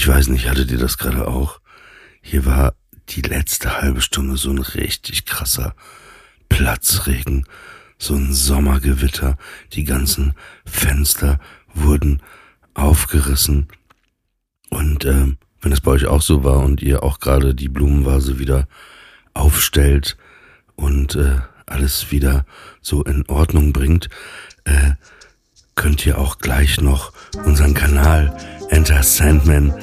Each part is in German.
Ich weiß nicht, hattet ihr das gerade auch? Hier war die letzte halbe Stunde so ein richtig krasser Platzregen, so ein Sommergewitter. Die ganzen Fenster wurden aufgerissen. Und äh, wenn es bei euch auch so war und ihr auch gerade die Blumenvase wieder aufstellt und äh, alles wieder so in Ordnung bringt, äh, könnt ihr auch gleich noch unseren Kanal Enter Sandman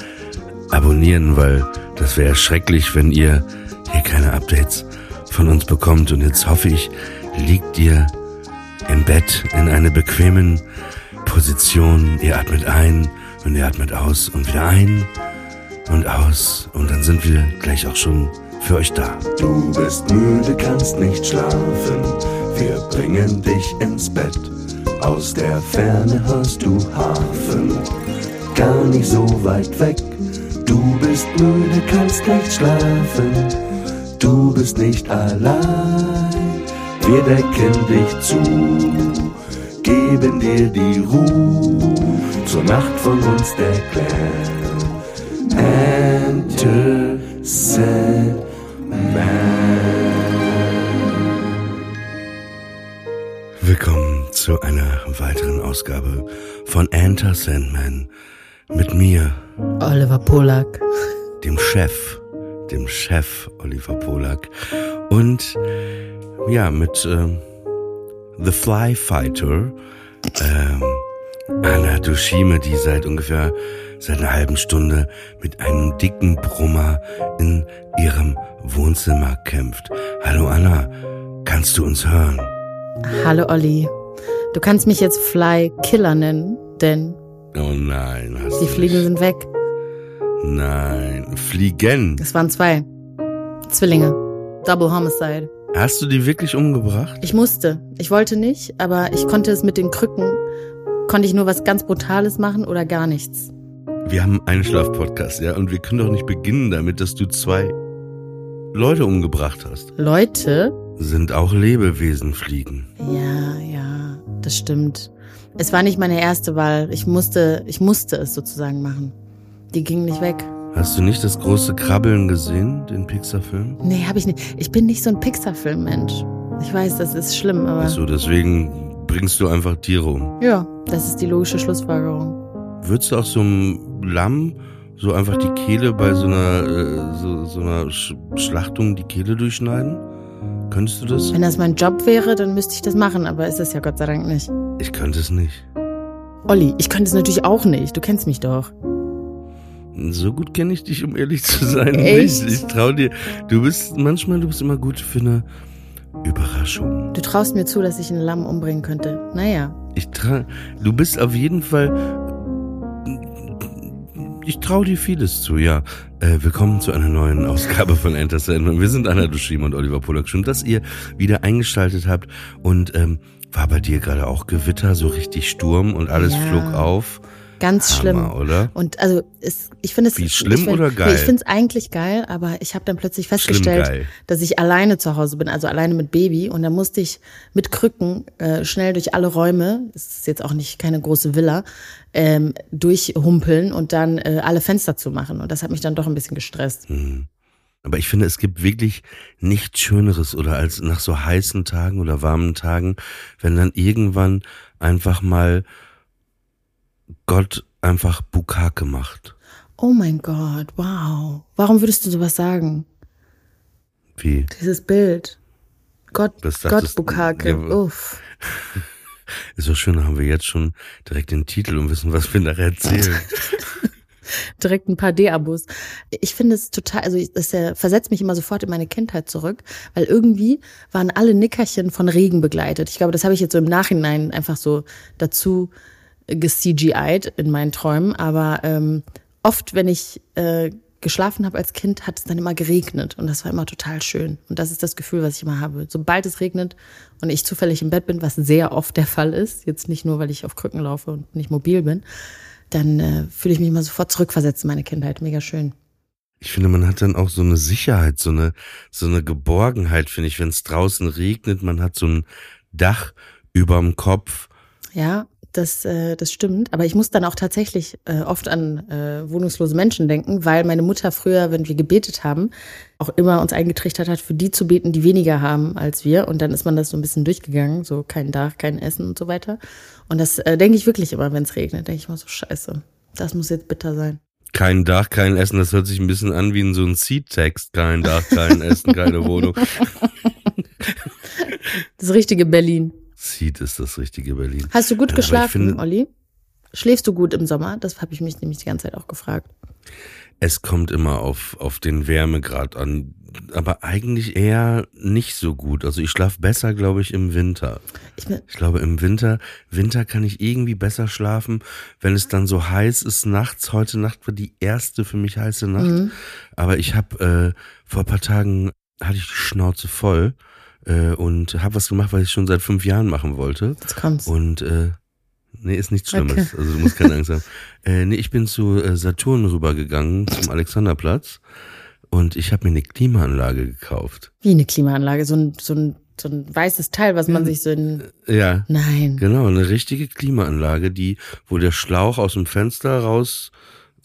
abonnieren, weil das wäre schrecklich, wenn ihr hier keine Updates von uns bekommt. Und jetzt hoffe ich, liegt ihr im Bett in einer bequemen Position. Ihr atmet ein und ihr atmet aus und wieder ein und aus. Und dann sind wir gleich auch schon für euch da. Du bist müde, kannst nicht schlafen. Wir bringen dich ins Bett. Aus der Ferne hörst du Hafen, gar nicht so weit weg. Du bist müde, kannst nicht schlafen. Du bist nicht allein. Wir decken dich zu, geben dir die Ruhe. Zur Nacht von uns der Clan. Sandman. Willkommen zu einer weiteren Ausgabe von Enter Sandman mit mir, Oliver Polak. dem Chef, dem Chef Oliver Polak und ja, mit ähm, The Fly Fighter, ähm, Anna Dushime, die seit ungefähr seit einer halben Stunde mit einem dicken Brummer in ihrem Wohnzimmer kämpft. Hallo Anna, kannst du uns hören? Hallo Olli. Du kannst mich jetzt Fly Killer nennen, denn Oh nein, hast die Fliegen nicht. sind weg. Nein, Fliegen. Es waren zwei. Zwillinge. Double Homicide. Hast du die wirklich umgebracht? Ich musste. Ich wollte nicht, aber ich konnte es mit den Krücken. Konnte ich nur was ganz Brutales machen oder gar nichts. Wir haben einen Einschlaf-Podcast, ja, und wir können doch nicht beginnen damit, dass du zwei Leute umgebracht hast. Leute? Sind auch Lebewesen Fliegen. Ja, ja, das stimmt. Es war nicht meine erste Wahl. Ich musste, ich musste es sozusagen machen. Die ging nicht weg. Hast du nicht das große Krabbeln gesehen, den Pixar-Film? Nee, habe ich nicht. Ich bin nicht so ein Pixar-Film-Mensch. Ich weiß, das ist schlimm, aber. Achso, deswegen bringst du einfach Tiere um. Ja, das ist die logische Schlussfolgerung. Würdest du auch so einem Lamm so einfach die Kehle bei so einer, äh, so, so einer Sch Schlachtung die Kehle durchschneiden? Könntest du das? Wenn das mein Job wäre, dann müsste ich das machen, aber ist es ja Gott sei Dank nicht. Ich könnte es nicht. Olli, ich könnte es natürlich auch nicht. Du kennst mich doch. So gut kenne ich dich, um ehrlich zu sein. Echt? Nicht. Ich trau dir. Du bist manchmal, du bist immer gut für eine Überraschung. Du traust mir zu, dass ich ein Lamm umbringen könnte. Naja. Ich tra du bist auf jeden Fall. Ich traue dir vieles zu, ja. Äh, willkommen zu einer neuen Ausgabe von Enter Sandman. Wir sind Anna Dushima und Oliver Polak. Schön, dass ihr wieder eingeschaltet habt. Und ähm, war bei dir gerade auch Gewitter, so richtig Sturm und alles Ja. flog auf. Ganz Hammer, schlimm. oder? Und also es, ich finde es Wie, schlimm find, oder geil? Nee, ich finde es eigentlich geil, aber ich habe dann plötzlich festgestellt, dass ich alleine zu Hause bin, also alleine mit Baby und da musste ich mit Krücken äh, schnell durch alle Räume, es ist jetzt auch nicht keine große Villa, ähm, durchhumpeln und dann äh, alle Fenster zu machen und das hat mich dann doch ein bisschen gestresst. Mhm. Aber ich finde, es gibt wirklich nichts Schöneres oder als nach so heißen Tagen oder warmen Tagen, wenn dann irgendwann einfach mal Gott einfach Bukake macht. Oh mein Gott, wow. Warum würdest du sowas sagen? Wie? Dieses Bild. Gott, Gott Bukake. Ja, Uff. Ist doch schön, haben wir jetzt schon direkt den Titel und wissen, was wir nachher erzählen. direkt ein paar D-Abos. Ich finde es total, also das äh, versetzt mich immer sofort in meine Kindheit zurück, weil irgendwie waren alle Nickerchen von Regen begleitet. Ich glaube, das habe ich jetzt so im Nachhinein einfach so dazu gecgi'd in meinen Träumen, aber ähm, oft, wenn ich äh, geschlafen habe als Kind, hat es dann immer geregnet und das war immer total schön. Und das ist das Gefühl, was ich immer habe. Sobald es regnet und ich zufällig im Bett bin, was sehr oft der Fall ist, jetzt nicht nur, weil ich auf Krücken laufe und nicht mobil bin, dann äh, fühle ich mich mal sofort zurückversetzt in meine Kindheit. Mega schön. Ich finde, man hat dann auch so eine Sicherheit, so eine, so eine Geborgenheit, finde ich, wenn es draußen regnet, man hat so ein Dach überm Kopf. Ja, das, äh, das stimmt. Aber ich muss dann auch tatsächlich äh, oft an äh, wohnungslose Menschen denken, weil meine Mutter früher, wenn wir gebetet haben, auch immer uns eingetrichtert hat, für die zu beten, die weniger haben als wir. Und dann ist man das so ein bisschen durchgegangen, so kein Dach, kein Essen und so weiter. Und das äh, denke ich wirklich immer, wenn es regnet, denke ich mal so, scheiße, das muss jetzt bitter sein. Kein Dach, kein Essen, das hört sich ein bisschen an wie in so ein Seed-Text. Kein Dach, kein Essen, keine Wohnung. Das richtige Berlin. Seed ist das richtige Berlin. Hast du gut ich geschlafen, finde- Olli? Schläfst du gut im Sommer? Das habe ich mich nämlich die ganze Zeit auch gefragt. Es kommt immer auf, auf den Wärmegrad an, aber eigentlich eher nicht so gut. Also ich schlafe besser, glaube ich, im Winter. Ich Ich glaube, im Winter, Winter kann ich irgendwie besser schlafen, wenn es dann so heiß ist nachts. Heute Nacht war die erste für mich heiße Nacht. Mhm. Aber ich habe äh, vor ein paar Tagen hatte ich die Schnauze voll äh, und habe was gemacht, was ich schon seit fünf Jahren machen wollte. jetzt kommt's. Und äh, nee, ist nichts Schlimmes. Okay. Also du musst keine Angst haben. Äh, nee, ich bin zu äh, Saturn rübergegangen, zum Alexanderplatz. Und ich habe mir eine Klimaanlage gekauft. Wie eine Klimaanlage, so ein, so ein, so ein weißes Teil, was man sich so in. Ja, Nein. genau, eine richtige Klimaanlage, die, wo der Schlauch aus dem Fenster raus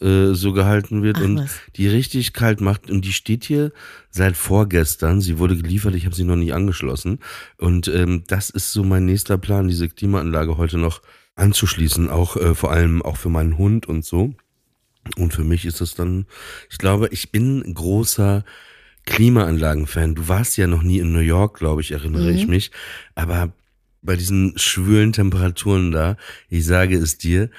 äh, so gehalten wird Ach, und was. die richtig kalt macht. Und die steht hier seit vorgestern. Sie wurde geliefert, ich habe sie noch nicht angeschlossen. Und ähm, das ist so mein nächster Plan, diese Klimaanlage heute noch anzuschließen, auch äh, vor allem auch für meinen Hund und so. Und für mich ist das dann, ich glaube, ich bin ein großer Klimaanlagen-Fan. Du warst ja noch nie in New York, glaube ich, erinnere ich mich. Aber bei diesen schwülen Temperaturen da, ich sage es dir,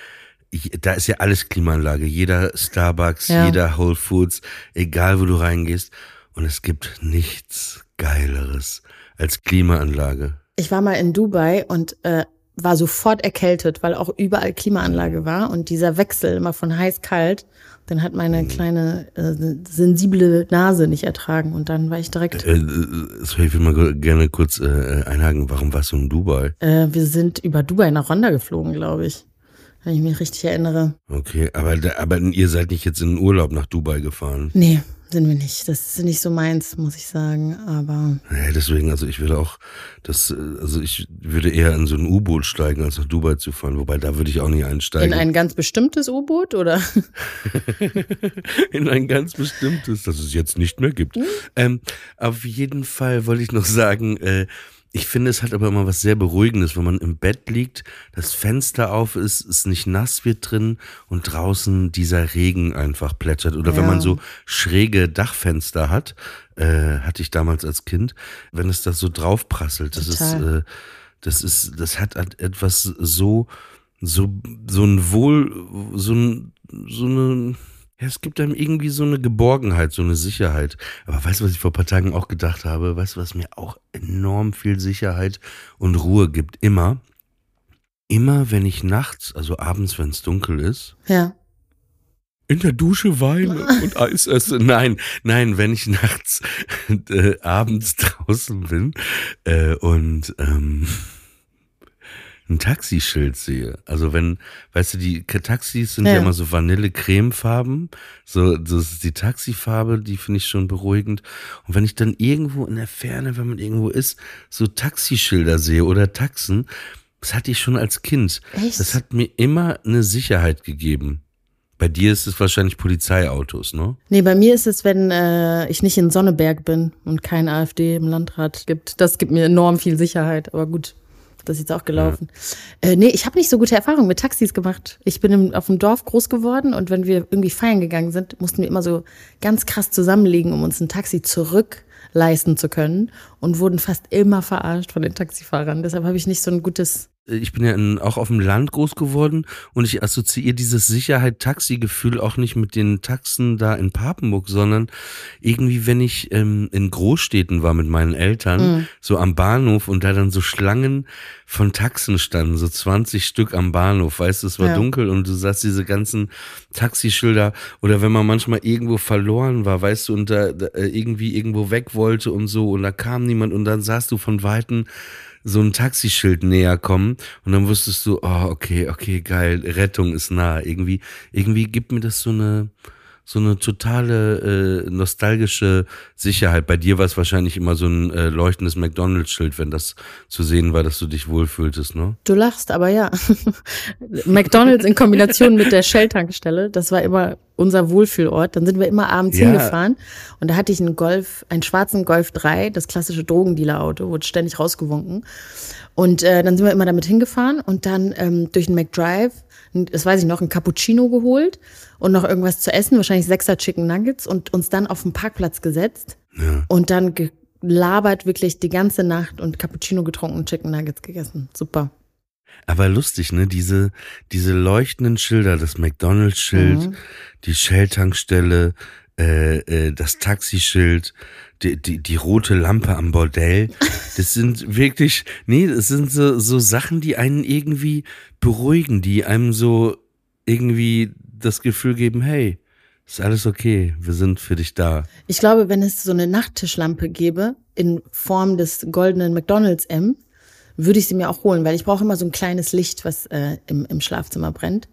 ich, da ist ja alles Klimaanlage. Jeder Starbucks, Ja. jeder Whole Foods, egal wo du reingehst. Und es gibt nichts Geileres als Klimaanlage. Ich war mal in Dubai und äh, war sofort erkältet, weil auch überall Klimaanlage war und dieser Wechsel immer von heiß kalt, dann hat meine kleine äh, sensible Nase nicht ertragen und dann war ich direkt. Äh, äh, sorry, ich will mal gerne kurz äh, einhaken. Warum warst du in Dubai? Äh, wir sind über Dubai nach Ronda geflogen, glaube ich, wenn ich mich richtig erinnere. Okay, aber, aber ihr seid nicht jetzt in den Urlaub nach Dubai gefahren. Nee, sind wir nicht. Das ist nicht so meins, muss ich sagen. Aber Ja, deswegen, also ich würde auch, das, äh, also ich würde eher in so ein U-Boot steigen, als nach Dubai zu fahren. Wobei, da würde ich auch nicht einsteigen. in ein ganz bestimmtes U-Boot oder? in ein ganz bestimmtes, das es jetzt nicht mehr gibt. Ähm, auf jeden Fall wollte ich noch sagen, äh, ich finde, es hat aber immer was sehr Beruhigendes, wenn man im Bett liegt, das Fenster auf ist, es nicht nass wird drin und draußen dieser Regen einfach plätschert. Oder wenn Ja. man so schräge Dachfenster hat, äh, hatte ich damals als Kind, wenn es das so draufprasselt, das ist, Total. äh, das ist, das hat halt etwas so, so, so ein Wohl, so ein, so eine, ja, es gibt einem irgendwie so eine Geborgenheit, so eine Sicherheit. Aber weißt du, was ich vor ein paar Tagen auch gedacht habe? Weißt du, was mir auch enorm viel Sicherheit und Ruhe gibt? Immer, immer wenn ich nachts, also abends, wenn es dunkel ist, ja. in der Dusche weine und Eis esse. Nein, nein, wenn ich nachts äh, abends draußen bin äh, und ähm, ein Taxischild sehe. Also wenn, weißt du, die Taxis sind ja, Ja. immer so Vanille-Cremefarben. So, das ist die Taxifarbe, die finde ich schon beruhigend. Und wenn ich dann irgendwo in der Ferne, wenn man irgendwo ist, so Taxischilder sehe oder Taxen, das hatte ich schon als Kind. Echt? Das hat mir immer eine Sicherheit gegeben. Bei dir ist es wahrscheinlich Polizeiautos, ne? Nee, bei mir ist es, wenn äh, ich nicht in Sonneberg bin und kein AfD im Landrat gibt. Das gibt mir enorm viel Sicherheit. Aber gut, das ist jetzt auch gelaufen. Äh, nee, ich habe nicht so gute Erfahrungen mit Taxis gemacht. Ich bin im, auf dem Dorf groß geworden und wenn wir irgendwie feiern gegangen sind, mussten wir immer so ganz krass zusammenlegen, um uns ein Taxi zurückleisten zu können und wurden fast immer verarscht von den Taxifahrern. Deshalb habe ich nicht so ein gutes ich bin ja in, auch auf dem Land groß geworden und ich assoziiere dieses Sicherheit-Taxi-Gefühl auch nicht mit den Taxen da in Papenburg, sondern irgendwie, wenn ich ähm, in Großstädten war mit meinen Eltern, so am Bahnhof und da dann so Schlangen von Taxen standen, so 20 Stück am Bahnhof, weißt du, es war Ja. dunkel und du sahst diese ganzen Taxischilder oder wenn man manchmal irgendwo verloren war, weißt du, und da, da äh, irgendwie irgendwo weg wollte und so und da kam niemand und dann sahst du von Weitem so ein Taxischild näher kommen und dann wusstest du, oh, okay, okay, geil, Rettung ist nah. Irgendwie, irgendwie gibt mir das so eine, so eine totale äh, nostalgische Sicherheit. Bei dir war es wahrscheinlich immer so ein äh, leuchtendes McDonalds-Schild, wenn das zu sehen war, dass du dich wohlfühltest, ne? Du lachst, aber ja. McDonalds in Kombination mit der Shell-Tankstelle, das war immer unser Wohlfühlort. Dann sind wir immer abends Ja. hingefahren und da hatte ich einen Golf, einen schwarzen Golf 3, das klassische Drogendealer-Auto, wurde ständig rausgewunken. Und äh, dann sind wir immer damit hingefahren und dann ähm, durch den McDrive, das weiß ich noch, ein Cappuccino geholt und noch irgendwas zu essen, wahrscheinlich sechser Chicken Nuggets und uns dann auf den Parkplatz gesetzt Ja. und dann gelabert wirklich die ganze Nacht und Cappuccino getrunken und Chicken Nuggets gegessen. Super. Aber lustig, ne? Diese, diese leuchtenden Schilder, das McDonalds-Schild, Mhm. die Shell-Tankstelle, äh, äh, das Taxischild, die, die, die rote Lampe am Bordell. Das sind wirklich, nee, das sind so, so Sachen, die einen irgendwie beruhigen, die einem so irgendwie das Gefühl geben, hey, ist alles okay, wir sind für dich da. Ich glaube, wenn es so eine Nachttischlampe gäbe in Form des goldenen McDonalds M, würde ich sie mir auch holen, weil ich brauche immer so ein kleines Licht, was äh, im, im Schlafzimmer brennt.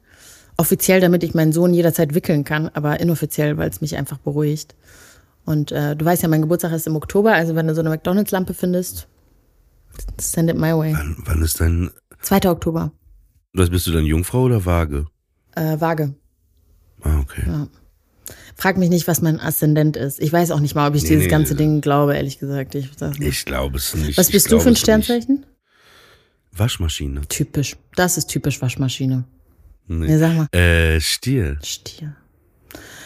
Offiziell, damit ich meinen Sohn jederzeit wickeln kann, aber inoffiziell, weil es mich einfach beruhigt. Und äh, du weißt ja, mein Geburtstag ist im Oktober, also wenn du so eine McDonalds-Lampe findest, send it my way. Wann, wann ist dein, 2. Oktober, was bist du dann, Jungfrau oder Waage? äh, Waage. Ah, okay. Frag mich nicht, was mein Aszendent ist. Ich weiß auch nicht mal, ob ich Nee, dieses nee, ganze nee. Ding glaube, ehrlich gesagt. Ich. Ich glaube es nicht. was Ich bist du glaube für ein. Sternzeichen? Waschmaschine. Typisch. Das ist typisch Waschmaschine. Nee, sag mal. Äh, Stier. Stier.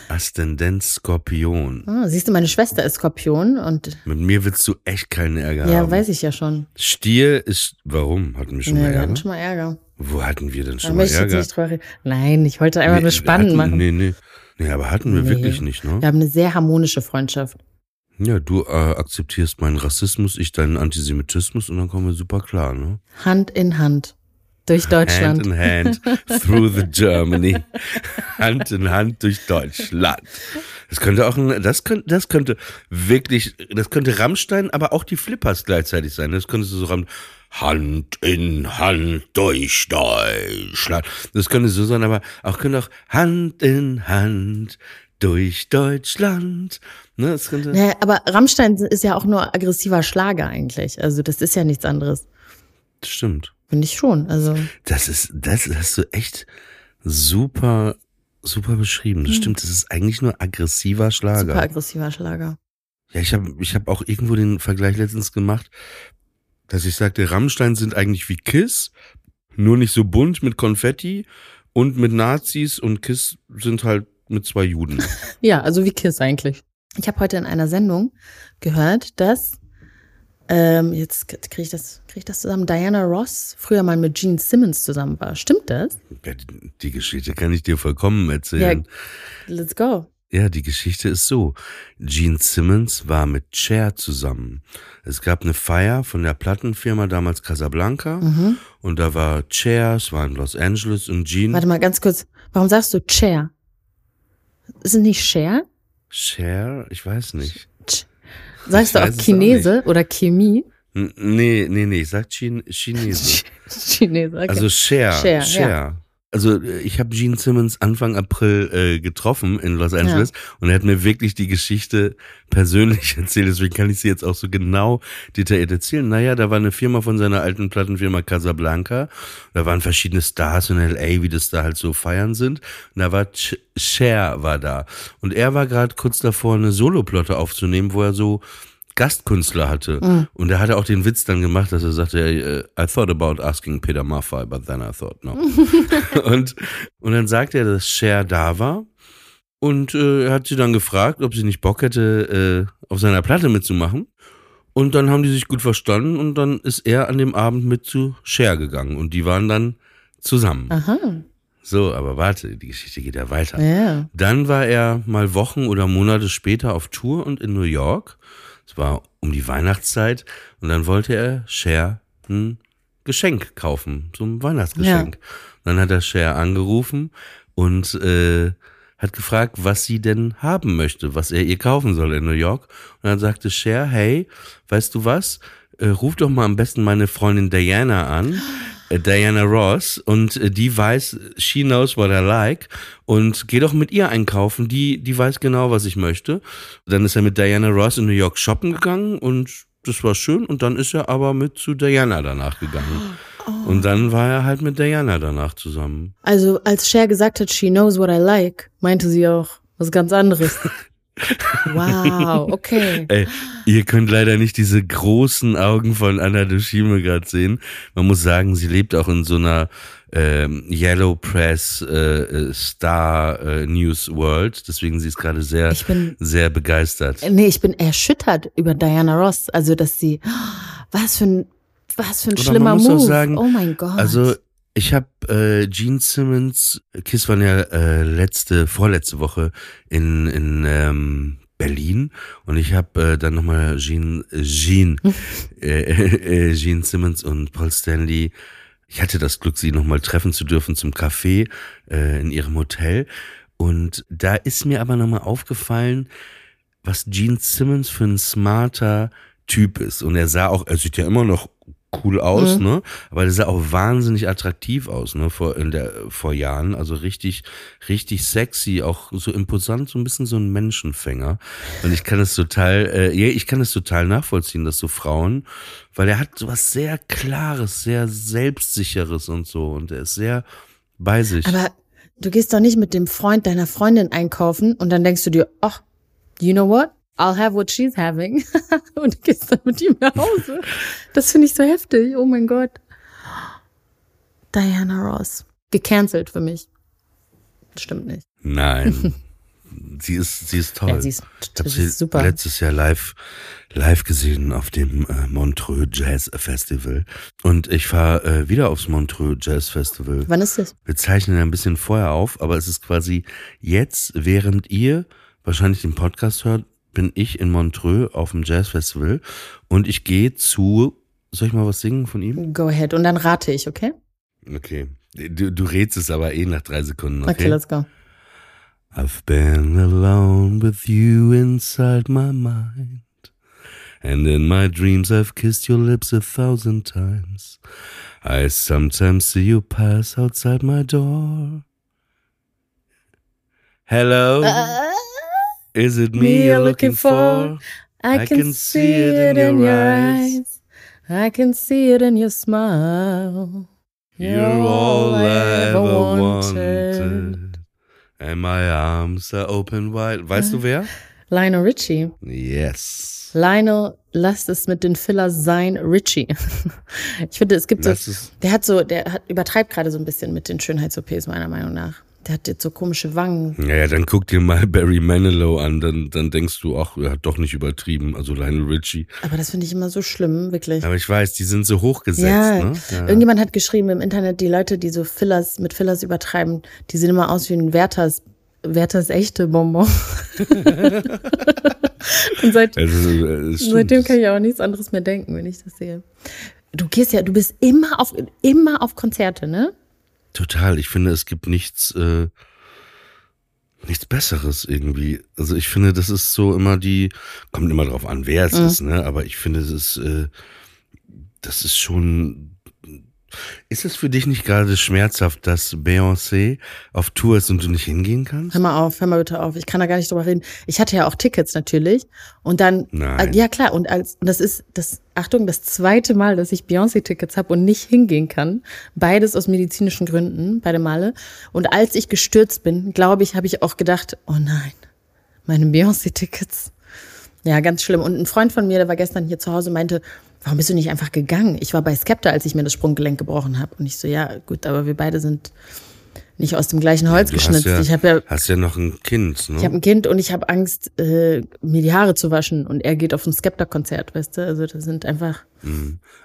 Aszendent Skorpion. Ah, siehst du, meine Schwester ist Skorpion und Mit mir willst du echt keinen Ärger ja, haben. weiß ich ja schon. Stier ist, warum? Hatten wir schon Nee, mal wir Ärger? hatten schon mal Ärger. Wo hatten wir denn Da schon mal möchte ich Ärger? nicht drüber reden. Nein, ich wollte einfach nur spannend hatten, machen. Nee, nee. Nee, aber hatten wir Nee. wirklich nicht, ne? Wir haben eine sehr harmonische Freundschaft. Ja, du äh, akzeptierst meinen Rassismus, ich deinen Antisemitismus und dann kommen wir super klar, ne? Hand in Hand. Durch Deutschland. Hand in hand through the Germany. Hand in Hand durch Deutschland. Das könnte auch ein, das könnte, das könnte wirklich, das könnte Rammstein, aber auch die Flippers gleichzeitig sein. Das könnte so Ramm, Hand in Hand durch Deutschland. Das könnte so sein, aber auch könnte auch Hand in Hand durch Deutschland. Ne, das könnte, Naja, aber Rammstein ist ja auch nur aggressiver Schlager eigentlich. Also das ist ja nichts anderes. das stimmt. Finde ich schon. Also Das ist, das hast du echt super, super beschrieben. Das stimmt, das ist eigentlich nur aggressiver Schlager. super aggressiver Schlager. Ja, ich habe ich hab auch irgendwo den Vergleich letztens gemacht, dass ich sagte, Rammstein sind eigentlich wie Kiss, nur nicht so bunt mit Konfetti und mit Nazis und Kiss sind halt mit zwei Juden. Ja, also wie Kiss eigentlich. Ich habe heute in einer Sendung gehört, dass ähm, jetzt kriege ich das krieg ich das zusammen. Diana Ross früher mal mit Gene Simmons zusammen war. Stimmt das? Ja, die, Geschichte kann ich dir vollkommen erzählen. Let's go. Ja, die Geschichte ist so. Gene Simmons war mit Cher zusammen. Es gab eine Feier von der Plattenfirma damals Casablanca Mhm. und da war Cher, es war in Los Angeles und Gene. Warte mal ganz kurz. Warum sagst du Chair? Ist es nicht Cher? Cher? Ich weiß nicht. Sagst du auch es auch Chinese oder Chemie? N nee, nee, nee, ich sag Chin Chinese. Chinese, okay. Also Cher, Cher, Cher. ja. Also äh, ich habe Gene Simmons Anfang April äh, getroffen in Los Angeles und er hat mir wirklich die Geschichte persönlich erzählt, deswegen kann ich sie jetzt auch so genau detailliert erzählen. Naja, da war eine Firma von seiner alten Plattenfirma Casablanca, da waren verschiedene Stars in L.A., wie das da halt so feiern sind und da war Ch Cher war da und er war gerade kurz davor, eine Soloplotte aufzunehmen, wo er so Gastkünstler hatte. Und er hatte auch den Witz dann gemacht, dass er sagte, äh, I thought about asking Peter Maffay, but then I thought no. und, und dann sagte er, dass Cher da war. Und äh, er hat sie dann gefragt, ob sie nicht Bock hätte, äh, auf seiner Platte mitzumachen. Und dann haben die sich gut verstanden und dann ist er an dem Abend mit zu Cher gegangen und die waren dann zusammen. Aha. So, aber warte, die Geschichte geht ja weiter. Ja. Dann war er mal Wochen oder Monate später auf Tour und in New York. Es war um die Weihnachtszeit und dann wollte er Cher ein Geschenk kaufen, so ein Weihnachtsgeschenk. Dann hat er Cher angerufen und äh, hat gefragt, was sie denn haben möchte, was er ihr kaufen soll in New York. Und dann sagte Cher, hey, weißt du was? Äh, ruf doch mal am besten meine Freundin Diana an. Äh, Diana Ross und äh, die weiß, she knows what I like und geh doch mit ihr einkaufen, die, die weiß genau, was ich möchte. Dann ist er mit Diana Ross in New York shoppen gegangen und das war schön und dann ist er aber mit zu Diana danach gegangen. Und dann war er halt mit Diana danach zusammen. Also als Cher gesagt hat, she knows what I like, meinte sie auch was ganz anderes. wow, okay. Ey, ihr könnt leider nicht diese großen Augen von Anna Dushime gerade sehen. Man muss sagen, sie lebt auch in so einer ähm, Yellow Press äh, äh, Star äh, News World. Deswegen sie ist gerade sehr, bin- sehr begeistert. Nee, ich bin erschüttert über Diana Ross. Also, dass sie, was für ein, was für ein Aber schlimmer man muss Move. auch sagen, oh mein Gott. Also ich habe äh, Gene Simmons, Kiss waren ja äh, letzte, vorletzte Woche in, in ähm, Berlin und ich habe äh, dann nochmal Gene, äh, Gene, äh, äh, Gene Simmons und Paul Stanley. Ich hatte das Glück, sie nochmal treffen zu dürfen zum Café äh, in ihrem Hotel. Und da ist mir aber nochmal aufgefallen, was Gene Simmons für ein smarter Typ ist. Und er sah auch, er sieht ja immer noch cool aus, ne? Aber der sah auch wahnsinnig attraktiv aus, ne? Vor, in der, vor Jahren. Also richtig, richtig sexy, auch so imposant, so ein bisschen so ein Menschenfänger. Und ich kann es total, äh, ich kann es total nachvollziehen, dass so Frauen, weil er hat so was sehr Klares, sehr Selbstsicheres und so. Und er ist sehr bei sich. Aber du gehst doch nicht mit dem Freund deiner Freundin einkaufen und dann denkst du dir, ach, you know what? I'll have what she's having. und gehst dann mit ihm nach Hause. Das finde ich so heftig. Oh mein Gott. Diana Ross. Gecancelt für mich. Stimmt nicht. Nein. sie ist, sie ist toll. Ja, sie ist, Ich habe sie super. letztes Jahr live, live gesehen auf dem äh, Montreux Jazz Festival. Und ich fahre äh, wieder aufs Montreux Jazz Festival. Wann ist das? Wir zeichnen ein bisschen vorher auf, aber es ist quasi jetzt, während ihr wahrscheinlich den Podcast hört, bin ich in Montreux auf dem Jazz Festival und ich gehe zu, soll ich mal was singen von ihm? Go ahead. Und dann rate ich, okay? Okay. Du, du rätst es aber eh nach drei Sekunden, Okay, okay? let's go. I've been alone with you inside my mind. And in my dreams I've kissed your lips a thousand times. I sometimes see you pass outside my door. Hello, is it me you're looking for? I can, see it in your eyes. I can see it in your smile. You're all I ever wanted. And my arms are open wide. Weißt du wer? Lionel Richie. Yes. Lionel, lasst es mit den Fillers sein, Richie. Ich finde, es gibt so, Lass es- der hat so, der hat, übertreibt gerade so ein bisschen mit den Schönheits-OPs, meiner Meinung nach. Der hat jetzt so komische Wangen. Naja, dann guck dir mal Barry Manilow an, dann, dann denkst du, ach, er hat doch nicht übertrieben, also Lionel Richie. Aber das finde ich immer so schlimm, wirklich. Aber ich weiß, die sind so hochgesetzt, Ja, ne? Ja. irgendjemand hat geschrieben im Internet, die Leute, die so Fillers mit Fillers übertreiben, die sehen immer aus wie ein Werthers, Werthers echte Bonbon. Und seit, Also, seitdem kann ich auch nichts anderes mehr denken, wenn ich das sehe. Du gehst ja, du bist immer auf, immer auf Konzerte, ne? Total. Ich finde, es gibt nichts, äh, nichts Besseres irgendwie. Also ich finde, das ist so immer die, kommt immer drauf an, wer es Mhm. ist, ne? Aber ich finde, es ist, äh, das ist schon. Ist es für dich nicht gerade schmerzhaft, dass Beyoncé auf Tour ist und du nicht hingehen kannst? Hör mal auf, hör mal bitte auf. Ich kann da gar nicht drüber reden. Ich hatte ja auch Tickets natürlich. Und dann, Nein. äh, ja klar, und als, und das ist das, Achtung, das zweite Mal, dass ich Beyoncé-Tickets habe und nicht hingehen kann. Beides aus medizinischen Gründen, beide Male. Und als ich gestürzt bin, glaube ich, habe ich auch gedacht, oh nein, meine Beyoncé-Tickets. Ja, ganz schlimm. Und ein Freund von mir, der war gestern hier zu Hause, meinte, warum bist du nicht einfach gegangen? Ich war bei Skepta, als ich mir das Sprunggelenk gebrochen habe. Und ich so, ja, gut, aber wir beide sind nicht aus dem gleichen Holz hast geschnitzt. ja, ich habe ja hast ja noch ein Kind, ne? ich habe ein Kind und ich habe Angst, äh, mir die Haare zu waschen und er geht auf ein Skepta-Konzert, weißt du? Also das sind einfach.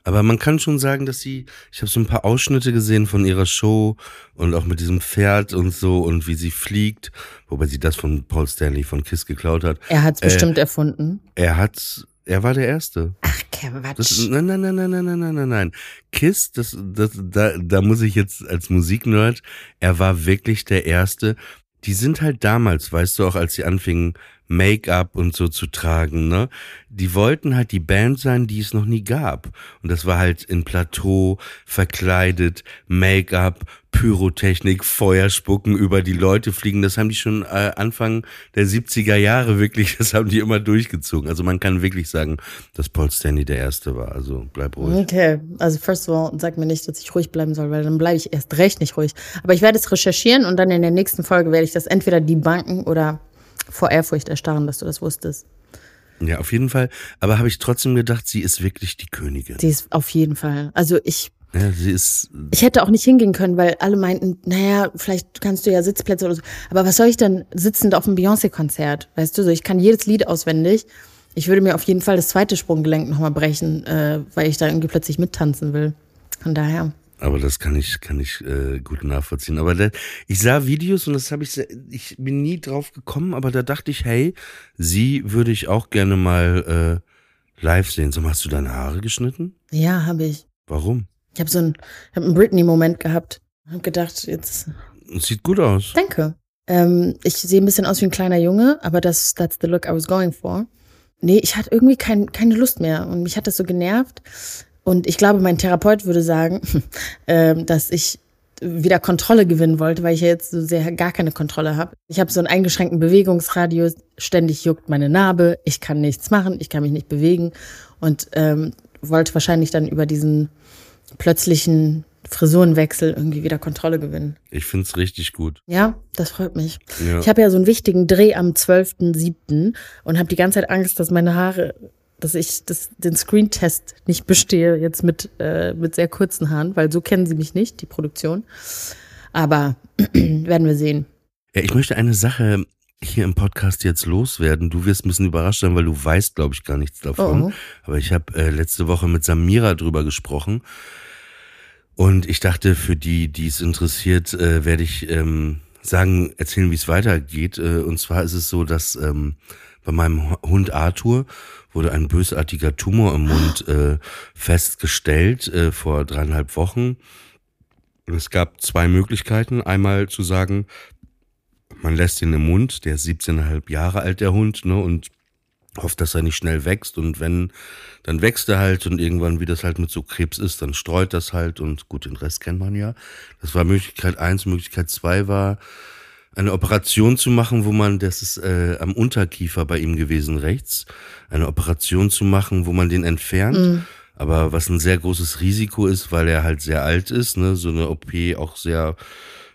Aber man kann schon sagen, dass sie, ich habe so ein paar Ausschnitte gesehen von ihrer Show und auch mit diesem Pferd und so und wie sie fliegt, wobei sie das von Paul Stanley von Kiss geklaut hat. Er hat's Äh, bestimmt erfunden. Er hat, er war der Erste. Ach, Das, Quatsch. nein, nein, nein, nein, nein, nein, nein, nein, nein. Kiss, das, das, da, da muss ich jetzt als Musiknerd, er war wirklich der Erste. Die sind halt damals, weißt du, auch als sie anfingen Make-up und so zu tragen, ne? Die wollten halt die Band sein, die es noch nie gab. Und das war halt in Plateau, verkleidet, Make-up, Pyrotechnik, Feuerspucken über die Leute fliegen. Das haben die schon äh, Anfang der 70er Jahre wirklich, das haben die immer durchgezogen. Also man kann wirklich sagen, dass Paul Stanley der Erste war. Also bleib ruhig. Okay, also first of all, sag mir nicht, dass ich ruhig bleiben soll, weil dann bleibe ich erst recht nicht ruhig. Aber ich werde es recherchieren und dann in der nächsten Folge werde ich das entweder die Banken oder vor Ehrfurcht erstarren, dass du das wusstest. Ja, auf jeden Fall. Aber habe ich trotzdem gedacht, sie ist wirklich die Königin. Sie ist auf jeden Fall. Also ich Ja, sie ist. Ich hätte auch nicht hingehen können, weil alle meinten, naja, vielleicht kannst du ja Sitzplätze oder so. Aber was soll ich denn sitzend auf einem Beyoncé-Konzert? Weißt du, so ich kann jedes Lied auswendig. Ich würde mir auf jeden Fall das zweite Sprunggelenk nochmal brechen, äh, weil ich da irgendwie plötzlich mittanzen will. Von daher. Aber das kann ich, kann ich äh, gut nachvollziehen. Aber da, ich sah Videos und das habe ich, ich bin nie drauf gekommen, aber da dachte ich, hey, sie würde ich auch gerne mal äh, live sehen. So, hast du deine Haare geschnitten? Ja, habe ich. Warum? Ich habe so einen, ich hab einen Britney-Moment gehabt. Hab gedacht, jetzt sieht gut aus. Danke. Ähm, ich sehe ein bisschen aus wie ein kleiner Junge, aber das, that's the look I was going for. Nee, ich hatte irgendwie kein, keine Lust mehr und mich hat das so genervt. Und ich glaube, mein Therapeut würde sagen, ähm, dass ich wieder Kontrolle gewinnen wollte, weil ich ja jetzt so sehr gar keine Kontrolle habe. Ich habe so einen eingeschränkten Bewegungsradius, ständig juckt meine Narbe, ich kann nichts machen, ich kann mich nicht bewegen und ähm, wollte wahrscheinlich dann über diesen plötzlichen Frisurenwechsel irgendwie wieder Kontrolle gewinnen. Ich find's richtig gut. Ja, das freut mich. Ja. Ich habe ja so einen wichtigen Dreh am 12.07. und habe die ganze Zeit Angst, dass meine Haare, dass ich das, den Screen-Test nicht bestehe, jetzt mit, äh, mit sehr kurzen Haaren, weil so kennen sie mich nicht, die Produktion. Aber werden wir sehen. Ja, ich möchte eine Sache hier im Podcast jetzt loswerden. Du wirst ein bisschen überrascht sein, weil du weißt, glaube ich, gar nichts davon. Oh. Aber ich habe äh, letzte Woche mit Samira drüber gesprochen. Und ich dachte, für die, die es interessiert, äh, werde ich ähm, sagen, erzählen, wie es weitergeht. Äh, und zwar ist es so, dass ähm, bei meinem Hund Arthur wurde ein bösartiger Tumor im Mund äh, festgestellt äh, vor dreieinhalb Wochen. Und es gab zwei Möglichkeiten. Einmal zu sagen, man lässt ihn im Mund, der ist 17,5 Jahre alt, der Hund, ne, und hofft, dass er nicht schnell wächst. Und wenn, dann wächst er halt und irgendwann, wie das halt mit so Krebs ist, dann streut das halt und gut, den Rest kennt man ja. Das war Möglichkeit eins. Möglichkeit zwei war, eine Operation zu machen, wo man, das ist äh, am Unterkiefer bei ihm gewesen, rechts, eine Operation zu machen, wo man den entfernt. Aber was ein sehr großes Risiko ist, weil er halt sehr alt ist, ne, so eine OP auch sehr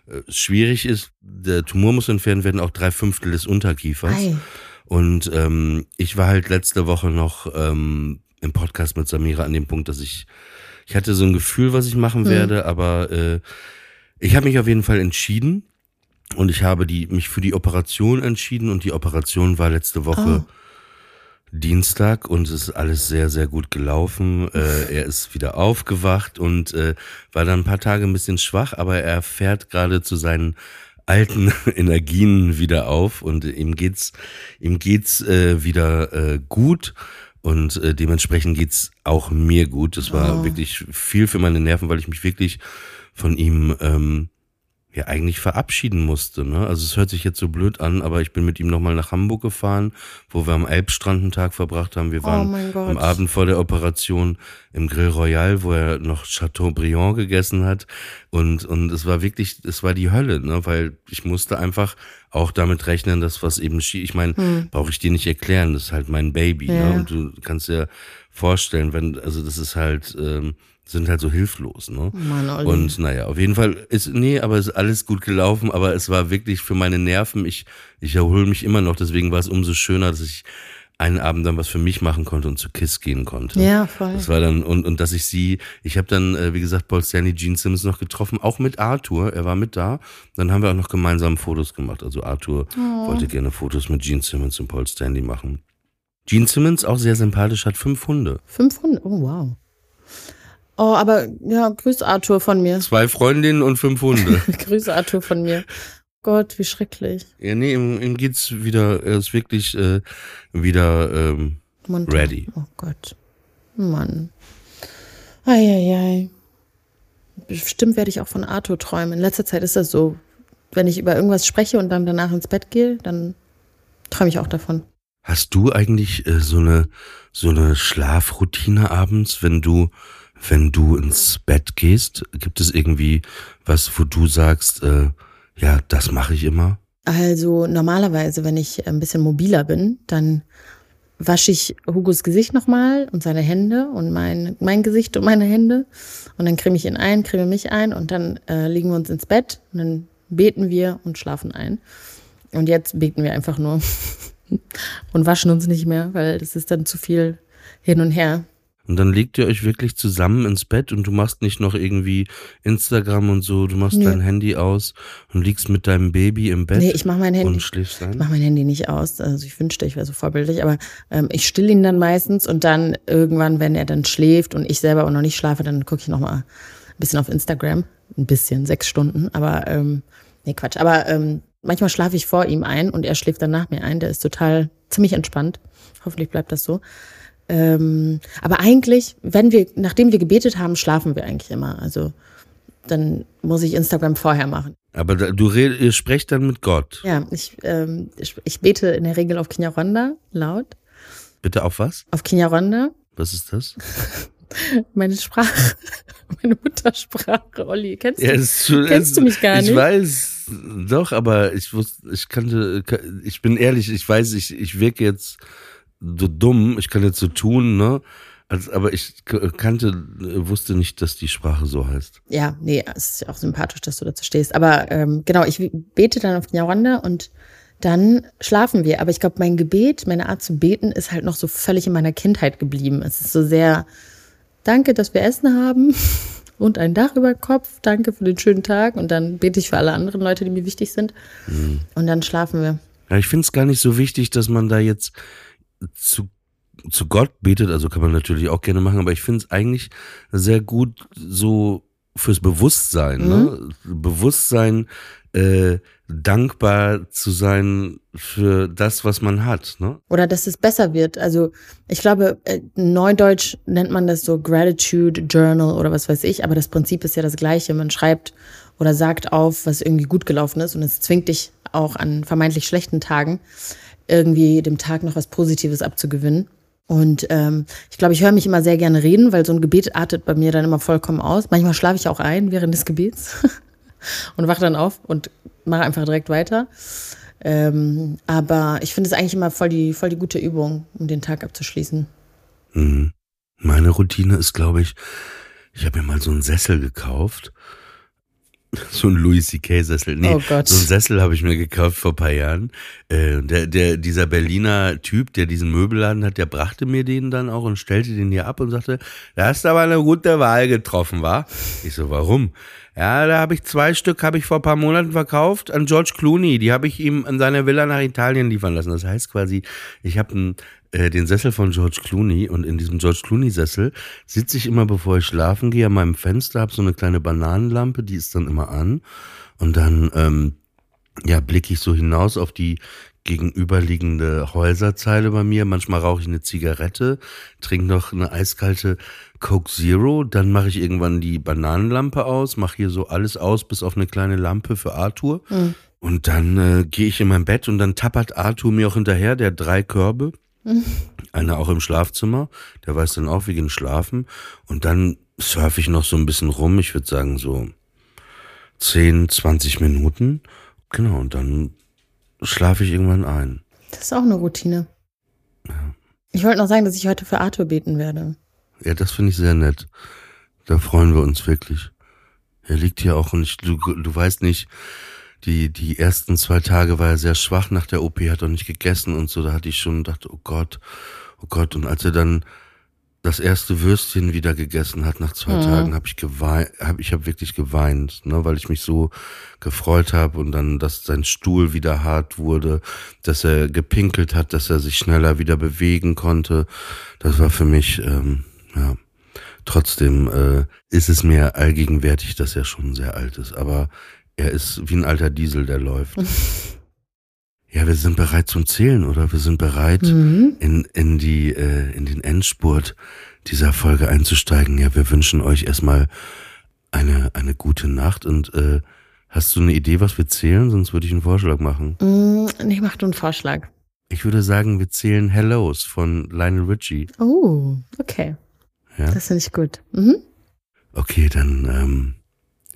äh, schwierig ist. Der Tumor muss entfernt werden, auch drei Fünftel des Unterkiefers. Ei. Und ähm, ich war halt letzte Woche noch ähm, im Podcast mit Samira an dem Punkt, dass ich, ich hatte so ein Gefühl, was ich machen werde, aber äh, ich habe mich auf jeden Fall entschieden und ich habe die, mich für die Operation entschieden und die Operation war letzte Woche Dienstag und es ist alles sehr, sehr gut gelaufen. Äh, er ist wieder aufgewacht und äh, war dann ein paar Tage ein bisschen schwach, aber er fährt gerade zu seinen alten Energien wieder auf und ihm geht's, ihm geht's äh, wieder äh, gut und äh, dementsprechend geht's auch mir gut. Es war wirklich viel für meine Nerven, weil ich mich wirklich von ihm ähm, ja eigentlich verabschieden musste. Ne? Also es hört sich jetzt so blöd an, aber ich bin mit ihm nochmal nach Hamburg gefahren, wo wir am Elbstrand einen Tag verbracht haben. Wir waren mein Gott. am Abend vor der Operation im Grill Royal, wo er noch Chateaubriand gegessen hat. Und, und es war wirklich, es war die Hölle, ne? weil ich musste einfach auch damit rechnen, dass was eben schief, ich meine, brauche ich dir nicht erklären, das ist halt mein Baby. Hm. Ja. Ne? Und du kannst dir vorstellen, wenn, also das ist halt, ähm, sind halt so hilflos, ne? Mann, Olli. Und naja, auf jeden Fall ist, nee, aber es ist alles gut gelaufen, aber es war wirklich für meine Nerven, ich, ich erhole mich immer noch, deswegen war es umso schöner, dass ich einen Abend dann was für mich machen konnte und zu KISS gehen konnte. Ja, voll. Das war dann, und, und dass ich sie, ich habe dann, äh, wie gesagt, Paul Stanley, Gene Simmons noch getroffen, auch mit Arthur, er war mit da. Dann haben wir auch noch gemeinsam Fotos gemacht. Also Arthur wollte gerne Fotos mit Gene Simmons und Paul Stanley machen. Gene Simmons, auch sehr sympathisch, hat fünf Hunde. 500, oh wow. Oh, aber ja, grüß Arthur von mir. Zwei Freundinnen und fünf Hunde. grüß Arthur von mir. Gott, wie schrecklich. Ja, nee, ihm, ihm geht's wieder, er ist wirklich äh, wieder ähm, ready. Oh Gott. Mann. Eieiei. Bestimmt werde ich auch von Arthur träumen. In letzter Zeit ist das so. Wenn ich über irgendwas spreche und dann danach ins Bett gehe, dann träume ich auch davon. Hast du eigentlich äh, so eine so eine Schlafroutine abends, wenn du wenn du ins Bett gehst? Gibt es irgendwie was, wo du sagst, äh, ja, das mache ich immer? Also normalerweise, wenn ich ein bisschen mobiler bin, dann wasche ich Hugos Gesicht nochmal und seine Hände und mein, mein Gesicht und meine Hände. Und dann creme ich ihn ein, creme mich ein und dann äh, legen wir uns ins Bett und dann beten wir und schlafen ein. Und jetzt beten wir einfach nur und waschen uns nicht mehr, weil das ist dann zu viel hin und her. Und dann legt ihr euch wirklich zusammen ins Bett und du machst nicht noch irgendwie Instagram und so, du machst nee. dein Handy aus und liegst mit deinem Baby im Bett nee, ich mach mein Handy, und schläfst ein. Ich mach mein Handy nicht aus. Also ich wünschte, ich wäre so vorbildlich, aber ähm, ich still ihn dann meistens und dann irgendwann, wenn er dann schläft und ich selber auch noch nicht schlafe, dann gucke ich noch mal ein bisschen auf Instagram. Ein bisschen, sechs Stunden, aber ähm, nee, Quatsch. Aber ähm, manchmal schlafe ich vor ihm ein und er schläft dann nach mir ein. Der ist total ziemlich entspannt. Hoffentlich bleibt das so. Ähm, aber eigentlich, wenn wir, nachdem wir gebetet haben, schlafen wir eigentlich immer. Also dann muss ich Instagram vorher machen. Aber du red, ihr sprecht dann mit Gott. Ja, ich, ähm, ich, ich bete in der Regel auf Kinyaronda laut. Bitte auf was? Auf Kinyaronda. Was ist das? meine Sprache, meine Muttersprache, Olli. Kennst, ja, du, schon, kennst es, du mich gar nicht? Ich weiß, doch, aber ich wusste, ich kannte, ich bin ehrlich, ich weiß, ich, ich wirke jetzt so dumm, ich kann jetzt so tun, ne? Also, aber ich kannte, wusste nicht, dass die Sprache so heißt. Ja, nee, es ist ja auch sympathisch, dass du dazu stehst. Aber ähm, genau, ich bete dann auf Nyarwanda und dann schlafen wir. Aber ich glaube, mein Gebet, meine Art zu beten, ist halt noch so völlig in meiner Kindheit geblieben. Es ist so sehr, danke, dass wir Essen haben und ein Dach über Kopf. Danke für den schönen Tag. Und dann bete ich für alle anderen Leute, die mir wichtig sind. Mhm. Und dann schlafen wir. Ja, ich finde es gar nicht so wichtig, dass man da jetzt zu, zu Gott betet, also kann man natürlich auch gerne machen, aber ich finde es eigentlich sehr gut so fürs Bewusstsein, ne? mhm. ne? Bewusstsein, äh, dankbar zu sein für das, was man hat, ne? Oder dass es besser wird. Also ich glaube, äh, Neudeutsch nennt man das so Gratitude Journal oder was weiß ich, aber das Prinzip ist ja das gleiche. Man schreibt oder sagt auf, was irgendwie gut gelaufen ist und es zwingt dich auch an vermeintlich schlechten Tagen irgendwie dem Tag noch was Positives abzugewinnen. Und ähm, ich glaube, ich höre mich immer sehr gerne reden, weil so ein Gebet artet bei mir dann immer vollkommen aus. Manchmal schlafe ich auch ein während des Gebets und wache dann auf und mache einfach direkt weiter. Ähm, aber ich finde es eigentlich immer voll die, voll die gute Übung, um den Tag abzuschließen. Mhm. Meine Routine ist, glaube ich, ich habe mir mal so einen Sessel gekauft so ein Louis C.K. Sessel. Nee, oh Gott. so ein Sessel habe ich mir gekauft vor paar Jahren. Äh, der, der, dieser Berliner Typ, der diesen Möbelladen hat, der brachte mir den dann auch und stellte den hier ab und sagte, da hast du aber eine gute Wahl getroffen, war? Ich so, warum? Ja, da habe ich zwei Stück, habe ich vor paar Monaten verkauft an George Clooney. Die habe ich ihm an seiner Villa nach Italien liefern lassen. Das heißt quasi, ich habe einen äh, den Sessel von George Clooney und in diesem George Clooney Sessel sitze ich immer, bevor ich schlafen gehe, an meinem Fenster, habe so eine kleine Bananenlampe, die ist dann immer an und dann ähm, ja blicke ich so hinaus auf die gegenüberliegende Häuserzeile bei mir. Manchmal rauche ich eine Zigarette, trinke noch eine eiskalte Coke Zero, dann mache ich irgendwann die Bananenlampe aus, mache hier so alles aus, bis auf eine kleine Lampe für Arthur. Mhm. Und dann äh, gehe ich in mein Bett und dann tappert Arthur mir auch hinterher, der drei Körbe. Einer auch im Schlafzimmer, der weiß dann auch, wir gehen schlafen. Und dann surfe ich noch so ein bisschen rum, ich würde sagen so 10, 20 Minuten. Genau, und dann schlafe ich irgendwann ein. Das ist auch eine Routine. Ja. Ich wollte noch sagen, dass ich heute für Arthur beten werde. Ja, das finde ich sehr nett. Da freuen wir uns wirklich. Er liegt hier auch und ich, du, du weißt nicht, die, die ersten zwei Tage war er sehr schwach nach der OP, hat auch nicht gegessen und so. Da hatte ich schon gedacht, oh Gott, oh Gott. Und als er dann das erste Würstchen wieder gegessen hat nach zwei mhm. Tagen, habe ich geweint, hab, ich habe wirklich geweint, ne, weil ich mich so gefreut habe und dann, dass sein Stuhl wieder hart wurde, dass er gepinkelt hat, dass er sich schneller wieder bewegen konnte. Das war für mich, ähm, ja. Trotzdem äh, ist es mir allgegenwärtig, dass er schon sehr alt ist. Aber er ist wie ein alter Diesel, der läuft. ja, wir sind bereit zum Zählen, oder? Wir sind bereit, mhm. in, in, die, äh, in den Endspurt dieser Folge einzusteigen. Ja, wir wünschen euch erstmal eine, eine gute Nacht und äh, hast du eine Idee, was wir zählen? Sonst würde ich einen Vorschlag machen. Mm, ich mache du einen Vorschlag. Ich würde sagen, wir zählen Hellos von Lionel Richie. Oh, okay. Ja? Das finde ich gut. Mhm. Okay, dann ähm,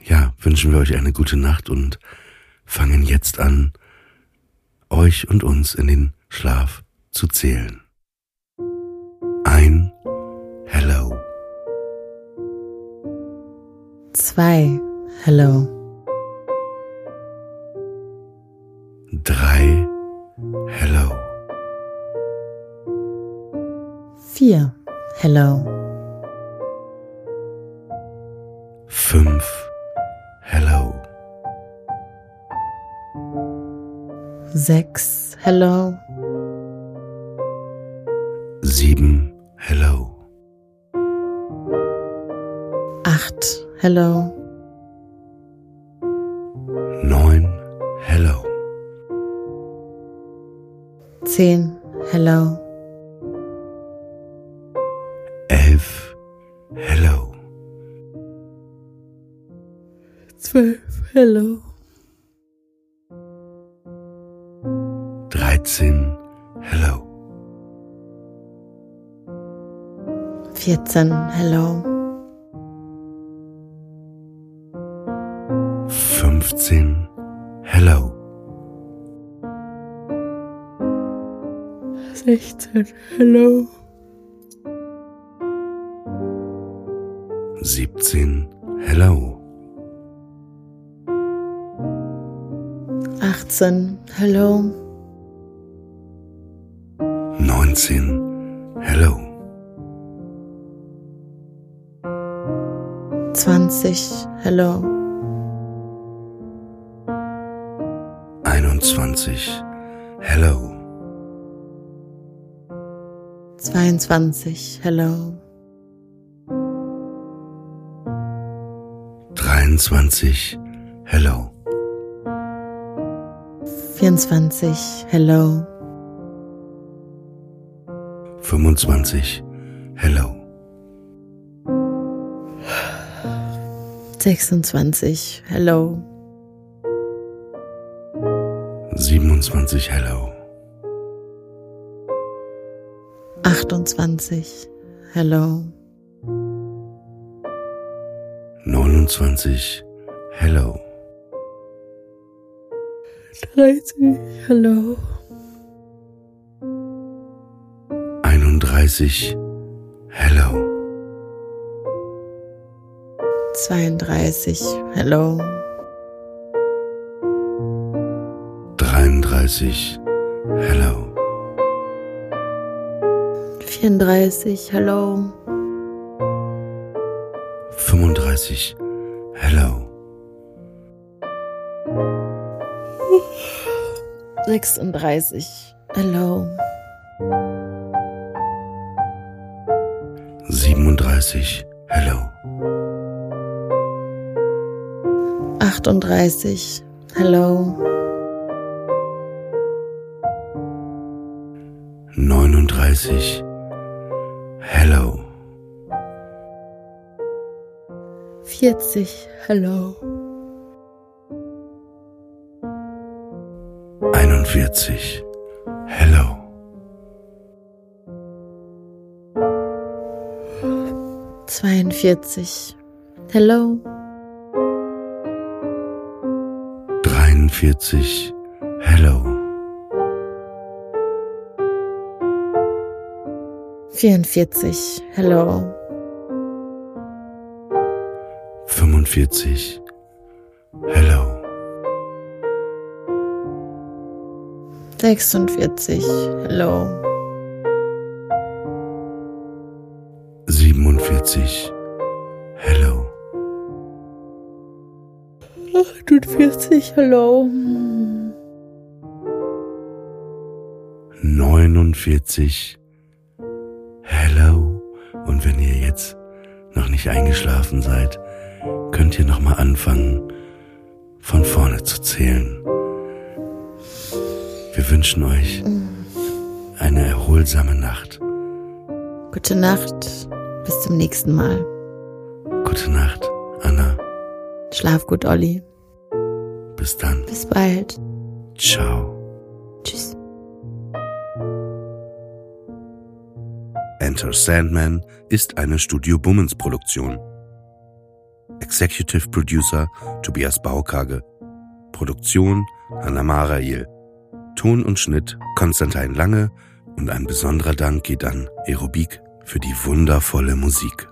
ja, wünschen wir euch eine gute Nacht und fangen jetzt an, euch und uns in den Schlaf zu zählen. Ein Hello. Zwei. Hello. Drei Hello. Vier. Hello. Sechs. Hello. Sieben Hello. Acht. Hello. Neun Hello. Zehn. Hello. Elf Hello. Zwölf. Hello. Dreizehn Hello. Vierzehn. Hello. Fünfzehn Hello. Sechzehn. Hello. Siebzehn Hello. Achtzehn. Hello. Neunzehn Hello. Zwanzig. Hello. Einundzwanzig Hello. Zweiundzwanzig. Hello. Dreiundzwanzig Hello. Vierundzwanzig. Hello. Fünfundzwanzig Hello. Sechsundzwanzig. Hello. Siebenundzwanzig Hello. Achtundzwanzig. Hello. Neunundzwanzig Hello. Dreißig. Hello. Einunddreißig Hello. Zweiunddreißig. Hello. Dreiunddreißig Hello. Vierunddreißig. Hello. Fünfunddreißig Hello. Sechsunddreißig. Hello. 37 Hello. 38 Hello. 39 Hello. 40 Hello. 41 40. Hello. 43. Hello. 44. Hello. 45. Hello. 46. Hello. 47. 48, hallo. 49, hello. Und wenn ihr jetzt noch nicht eingeschlafen seid, könnt ihr nochmal anfangen, von vorne zu zählen. Wir wünschen euch eine erholsame Nacht. Gute Nacht, bis zum nächsten Mal. Gute Nacht, Anna. Schlaf gut, Olli. Bis dann. Bis bald. Ciao. Tschüss. Enter Sandman ist eine Studio Bummens Produktion. Executive Producer Tobias Baukage. Produktion Hanna Marail. Ton und Schnitt Konstantin Lange und ein besonderer Dank geht an Aerobik für die wundervolle Musik.